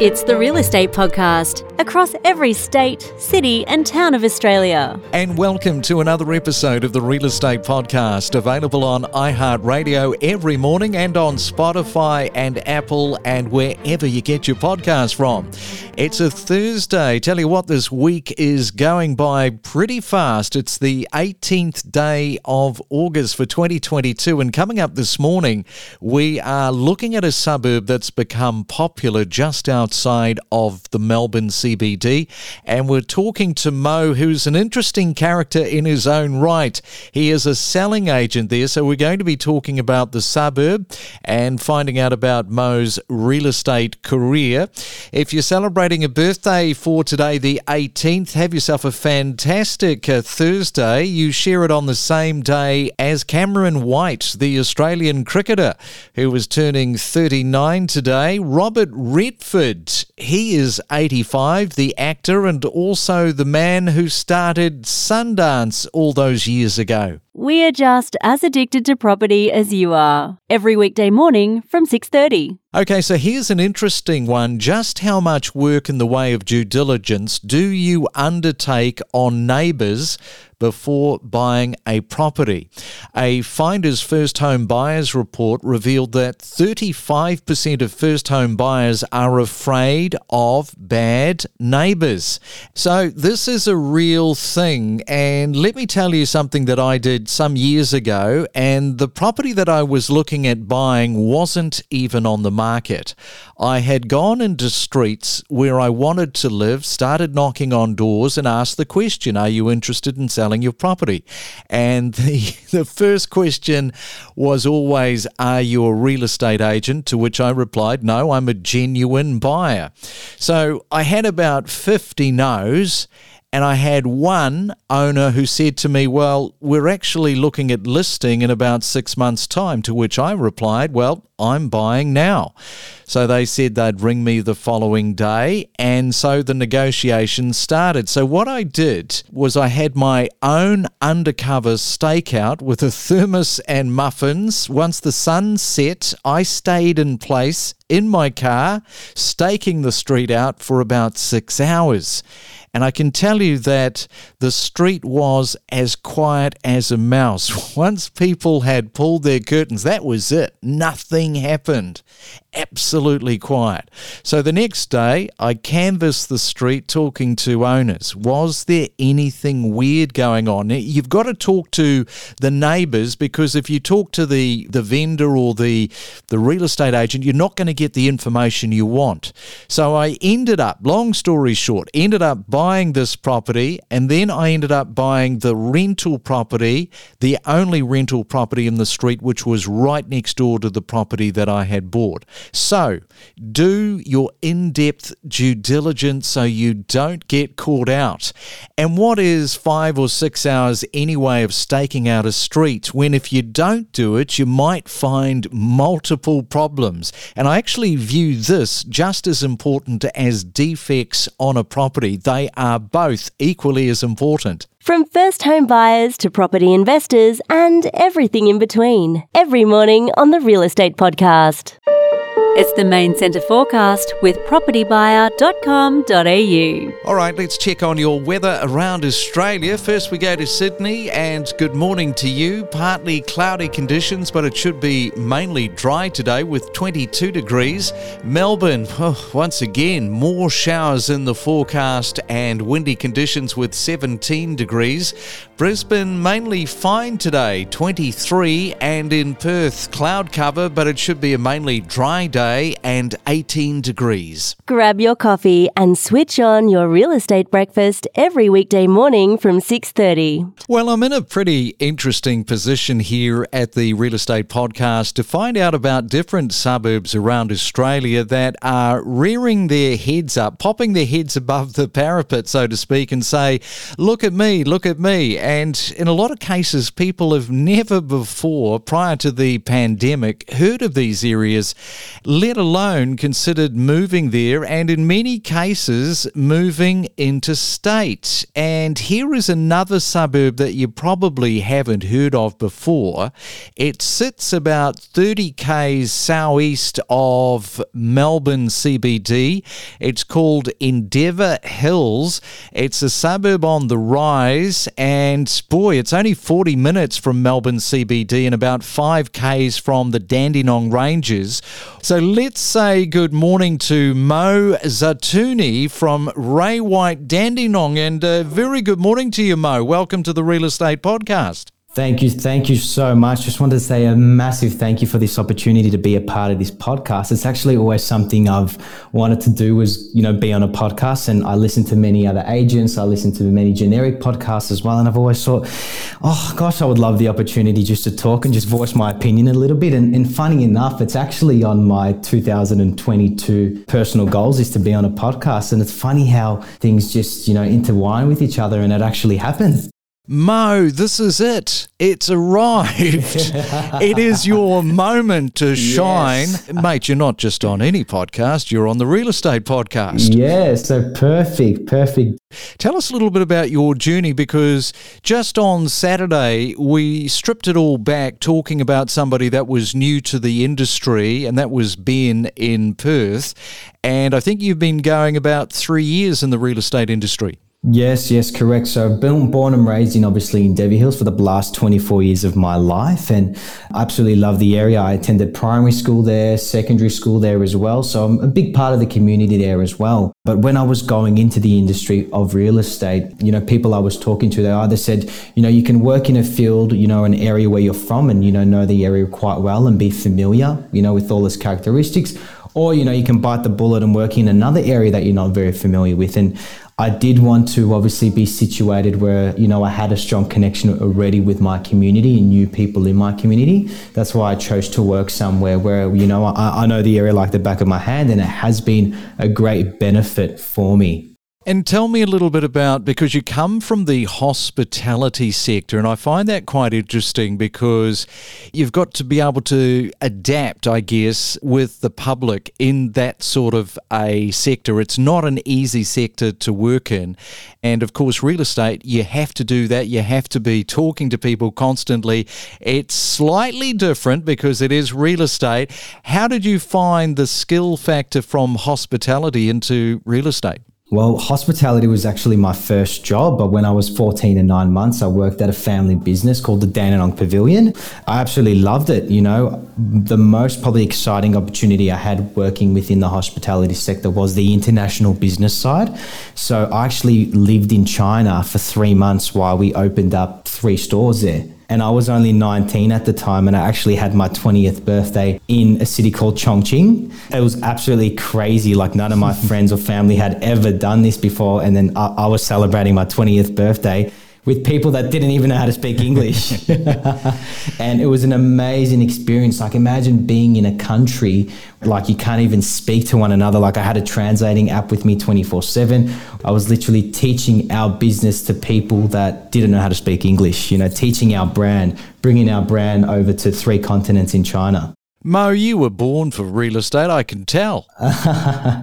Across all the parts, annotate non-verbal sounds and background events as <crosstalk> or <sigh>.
It's the Real Estate Podcast across every state, city, and town of Australia. And welcome to another episode of the Real Estate Podcast, available on iHeartRadio every morning and on Spotify and Apple and wherever you get your podcast from. It's a Thursday. Tell you what, this week is going by pretty fast. It's the 18th day of August for 2022. And coming up this morning, we are looking at a suburb that's become popular just outside of the Melbourne CBD. And we're talking to Mo, who's an interesting character in his own right. He is a selling agent there. So we're going to be talking about the suburb and finding out about Mo's real estate career. If you're celebrating a birthday for today, the 18th. Have yourself a fantastic uh, Thursday. You share it on the same day as Cameron White, the Australian cricketer who was turning 39 today. Robert Redford, he is 85, the actor and also the man who started Sundance all those years ago. We are just as addicted to property as you are. Every weekday morning from 6:30. Okay, so here's an interesting one. Just how much work in the way of due diligence do you undertake on neighbours before buying a property. A Finder's First Home Buyers report revealed that 35% of first home buyers are afraid of bad neighbours. So, this is a real thing. And let me tell you something that I did some years ago. And the property that I was looking at buying wasn't even on the market. I had gone into streets where I wanted to live, started knocking on doors, and asked the question Are you interested in selling your property? And <laughs> the, the first question was always Are you a real estate agent? To which I replied, No, I'm a genuine buyer. So I had about 50 no's. And I had one owner who said to me, Well, we're actually looking at listing in about six months' time. To which I replied, Well, I'm buying now. So they said they'd ring me the following day. And so the negotiations started. So what I did was I had my own undercover stakeout with a thermos and muffins. Once the sun set, I stayed in place in my car, staking the street out for about six hours. And I can tell you that the street was as quiet as a mouse. <laughs> Once people had pulled their curtains, that was it. Nothing happened absolutely quiet. So the next day, I canvassed the street talking to owners. Was there anything weird going on? You've got to talk to the neighbours because if you talk to the, the vendor or the, the real estate agent, you're not going to get the information you want. So I ended up, long story short, ended up buying this property and then I ended up buying the rental property, the only rental property in the street, which was right next door to the property that I had bought. So, do your in depth due diligence so you don't get caught out. And what is five or six hours anyway of staking out a street when if you don't do it, you might find multiple problems? And I actually view this just as important as defects on a property. They are both equally as important. From first home buyers to property investors and everything in between. Every morning on the Real Estate Podcast. It's the main centre forecast with propertybuyer.com.au. All right, let's check on your weather around Australia. First, we go to Sydney, and good morning to you. Partly cloudy conditions, but it should be mainly dry today with 22 degrees. Melbourne, oh, once again, more showers in the forecast and windy conditions with 17 degrees. Brisbane, mainly fine today, 23, and in Perth, cloud cover, but it should be a mainly dry day and 18 degrees. Grab your coffee and switch on your real estate breakfast every weekday morning from 6:30. Well, I'm in a pretty interesting position here at the Real Estate Podcast to find out about different suburbs around Australia that are rearing their heads up, popping their heads above the parapet, so to speak, and say, "Look at me, look at me." And in a lot of cases, people have never before, prior to the pandemic, heard of these areas, let alone considered moving there, and in many cases, moving interstate. And here is another suburb that you probably haven't heard of before. It sits about 30 k's southeast of Melbourne CBD. It's called Endeavour Hills. It's a suburb on the rise, and boy, it's only 40 minutes from Melbourne CBD and about 5 k's from the Dandenong Ranges. So let's say good morning to Mo Zeitouneh from Ray White Dandenong, and a very good morning to you, Mo. Welcome to the Real Estate Podcast. Thank you. Thank you so much. Just wanted to say a massive thank you for this opportunity to be a part of this podcast. It's actually always something I've wanted to do was, you know, be on a podcast. And I listen to many other agents. I listen to many generic podcasts as well. And I've always thought, oh gosh, I would love the opportunity just to talk and just voice my opinion a little bit. And, and funny enough, it's actually on my 2022 personal goals is to be on a podcast. And it's funny how things just, you know, intertwine with each other and it actually happened. Mo, this is it. It's arrived. <laughs> it is your moment to shine. Yes. Mate, you're not just on any podcast, you're on the real estate podcast. Yeah, so perfect, perfect. Tell us a little bit about your journey because just on Saturday, we stripped it all back talking about somebody that was new to the industry, and that was Ben in Perth. And I think you've been going about three years in the real estate industry. Yes, yes, correct. So I've been born and raised in obviously in Endeavour Hills for the last 24 years of my life and absolutely love the area. I attended primary school there, secondary school there as well. So I'm a big part of the community there as well. But when I was going into the industry of real estate, you know, people I was talking to, they either said, you know, you can work in a field, you know, an area where you're from and, you know, know the area quite well and be familiar, you know, with all its characteristics or you know you can bite the bullet and work in another area that you're not very familiar with and I did want to obviously be situated where, you know, I had a strong connection already with my community and new people in my community. That's why I chose to work somewhere where, you know, I, I know the area like the back of my hand and it has been a great benefit for me. And tell me a little bit about because you come from the hospitality sector, and I find that quite interesting because you've got to be able to adapt, I guess, with the public in that sort of a sector. It's not an easy sector to work in. And of course, real estate, you have to do that. You have to be talking to people constantly. It's slightly different because it is real estate. How did you find the skill factor from hospitality into real estate? Well, hospitality was actually my first job, but when I was 14 and nine months, I worked at a family business called the Dandenong Pavilion. I absolutely loved it. You know, the most probably exciting opportunity I had working within the hospitality sector was the international business side. So I actually lived in China for three months while we opened up three stores there and I was only 19 at the time, and I actually had my 20th birthday in a city called Chongqing. It was absolutely crazy. Like none of my <laughs> friends or family had ever done this before, and then I, I was celebrating my 20th birthday with people that didn't even know how to speak English. <laughs> <laughs> and it was an amazing experience. Like imagine being in a country like you can't even speak to one another. Like I had a translating app with me 24 7. I was literally teaching our business to people that didn't know how to speak English, you know, teaching our brand, bringing our brand over to three continents in China. Mo, you were born for real estate, I can tell. <laughs>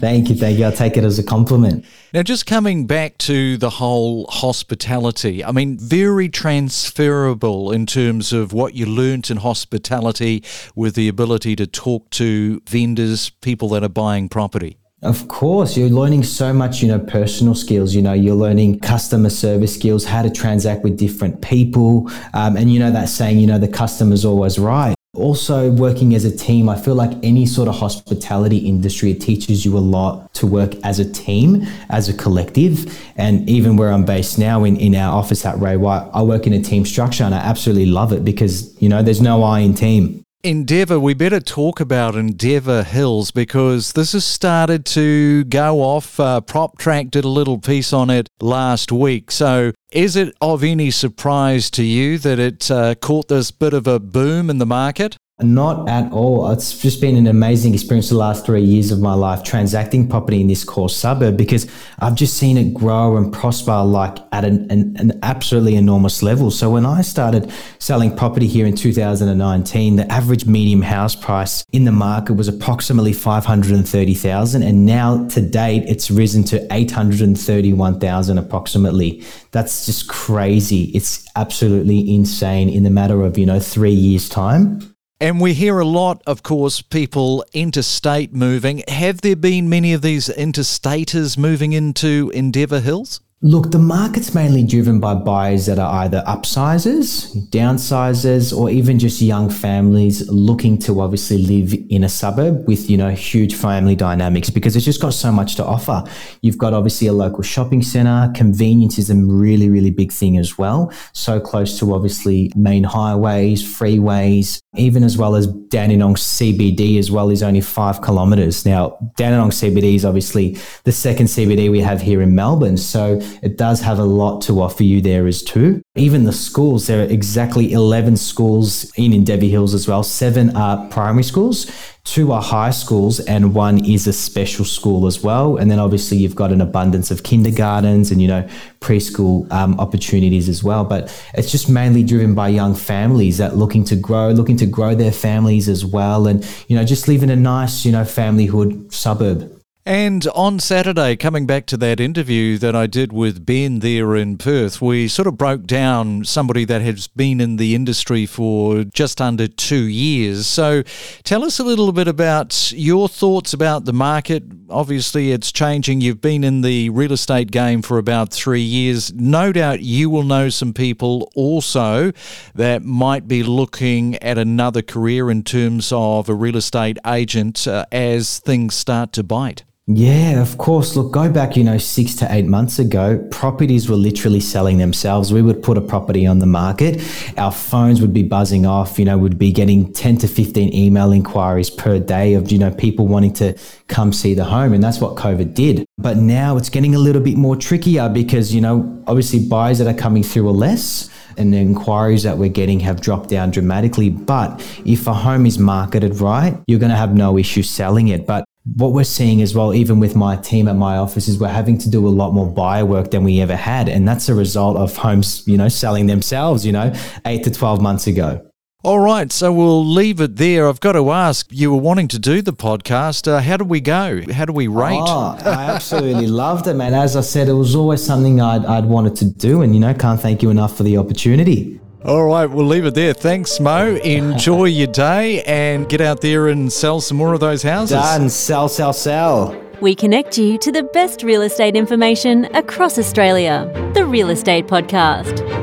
thank you, thank you. I'll take it as a compliment. Now, just coming back to the whole hospitality, I mean, very transferable in terms of what you learnt in hospitality with the ability to talk to vendors, people that are buying property. Of course, you're learning so much, you know, personal skills. You know, you're learning customer service skills, how to transact with different people. Um, and you know, that saying, you know, the customer's always right. Also, working as a team, I feel like any sort of hospitality industry, it teaches you a lot to work as a team, as a collective. And even where I'm based now in, in our office at Ray White, I work in a team structure and I absolutely love it because, you know, there's no I in team. Endeavour, we better talk about Endeavour Hills because this has started to go off. Uh, PropTrack did a little piece on it last week. So, is it of any surprise to you that it uh, caught this bit of a boom in the market? Not at all. It's just been an amazing experience the last three years of my life transacting property in this core suburb because I've just seen it grow and prosper like at an, an, an, absolutely enormous level. So when I started selling property here in 2019, the average medium house price in the market was approximately 530,000 and now to date it's risen to 831,000 approximately. That's just crazy. It's absolutely insane in the matter of, you know, 3 years time. And we hear a lot, of course, people interstate moving. Have there been many of these interstaters moving into Endeavour Hills? Look, the market's mainly driven by buyers that are either upsizers, downsizers, or even just young families looking to obviously live in a suburb with, you know, huge family dynamics because it's just got so much to offer. You've got obviously a local shopping center. Convenience is a really, really big thing as well. So close to obviously main highways, freeways, even as well as Dandenong CBD as well is only five kilometers. Now, Dandenong CBD is obviously the second CBD we have here in Melbourne. So it does have a lot to offer you there as too. Even the schools, there are exactly 11 schools in Endeavour Hills as well. Seven are primary schools, two are high schools, and one is a special school as well. And then obviously you've got an abundance of kindergartens and, you know, preschool um, opportunities as well. But it's just mainly driven by young families that looking to grow, looking to grow their families as well. And, you know, just live in a nice, you know, familyhood suburb. And on Saturday, coming back to that interview that I did with Ben there in Perth, we sort of broke down somebody that has been in the industry for just under two years. So tell us a little bit about your thoughts about the market. Obviously, it's changing. You've been in the real estate game for about three years. No doubt you will know some people also that might be looking at another career in terms of a real estate agent uh, as things start to bite. Yeah, of course. Look, go back, you know, six to eight months ago, properties were literally selling themselves. We would put a property on the market, our phones would be buzzing off, you know, we'd be getting 10 to 15 email inquiries per day of, you know, people wanting to come see the home. And that's what COVID did. But now it's getting a little bit more trickier because, you know, obviously buyers that are coming through are less and the inquiries that we're getting have dropped down dramatically. But if a home is marketed right, you're going to have no issue selling it. But what we're seeing as well, even with my team at my office, is we're having to do a lot more buyer work than we ever had. And that's a result of homes, you know, selling themselves, you know, eight to 12 months ago. All right, so we'll leave it there. I've got to ask, you were wanting to do the podcast. Uh, how do we go? How do we rate? Oh, I absolutely <laughs> loved it, man. As I said, it was always something I'd, I'd wanted to do, and you know, can't thank you enough for the opportunity. All right, we'll leave it there. Thanks, Mo. Enjoy your day and get out there and sell some more of those houses. Done. Sell, sell, sell. We connect you to the best real estate information across Australia. The Real Estate Podcast.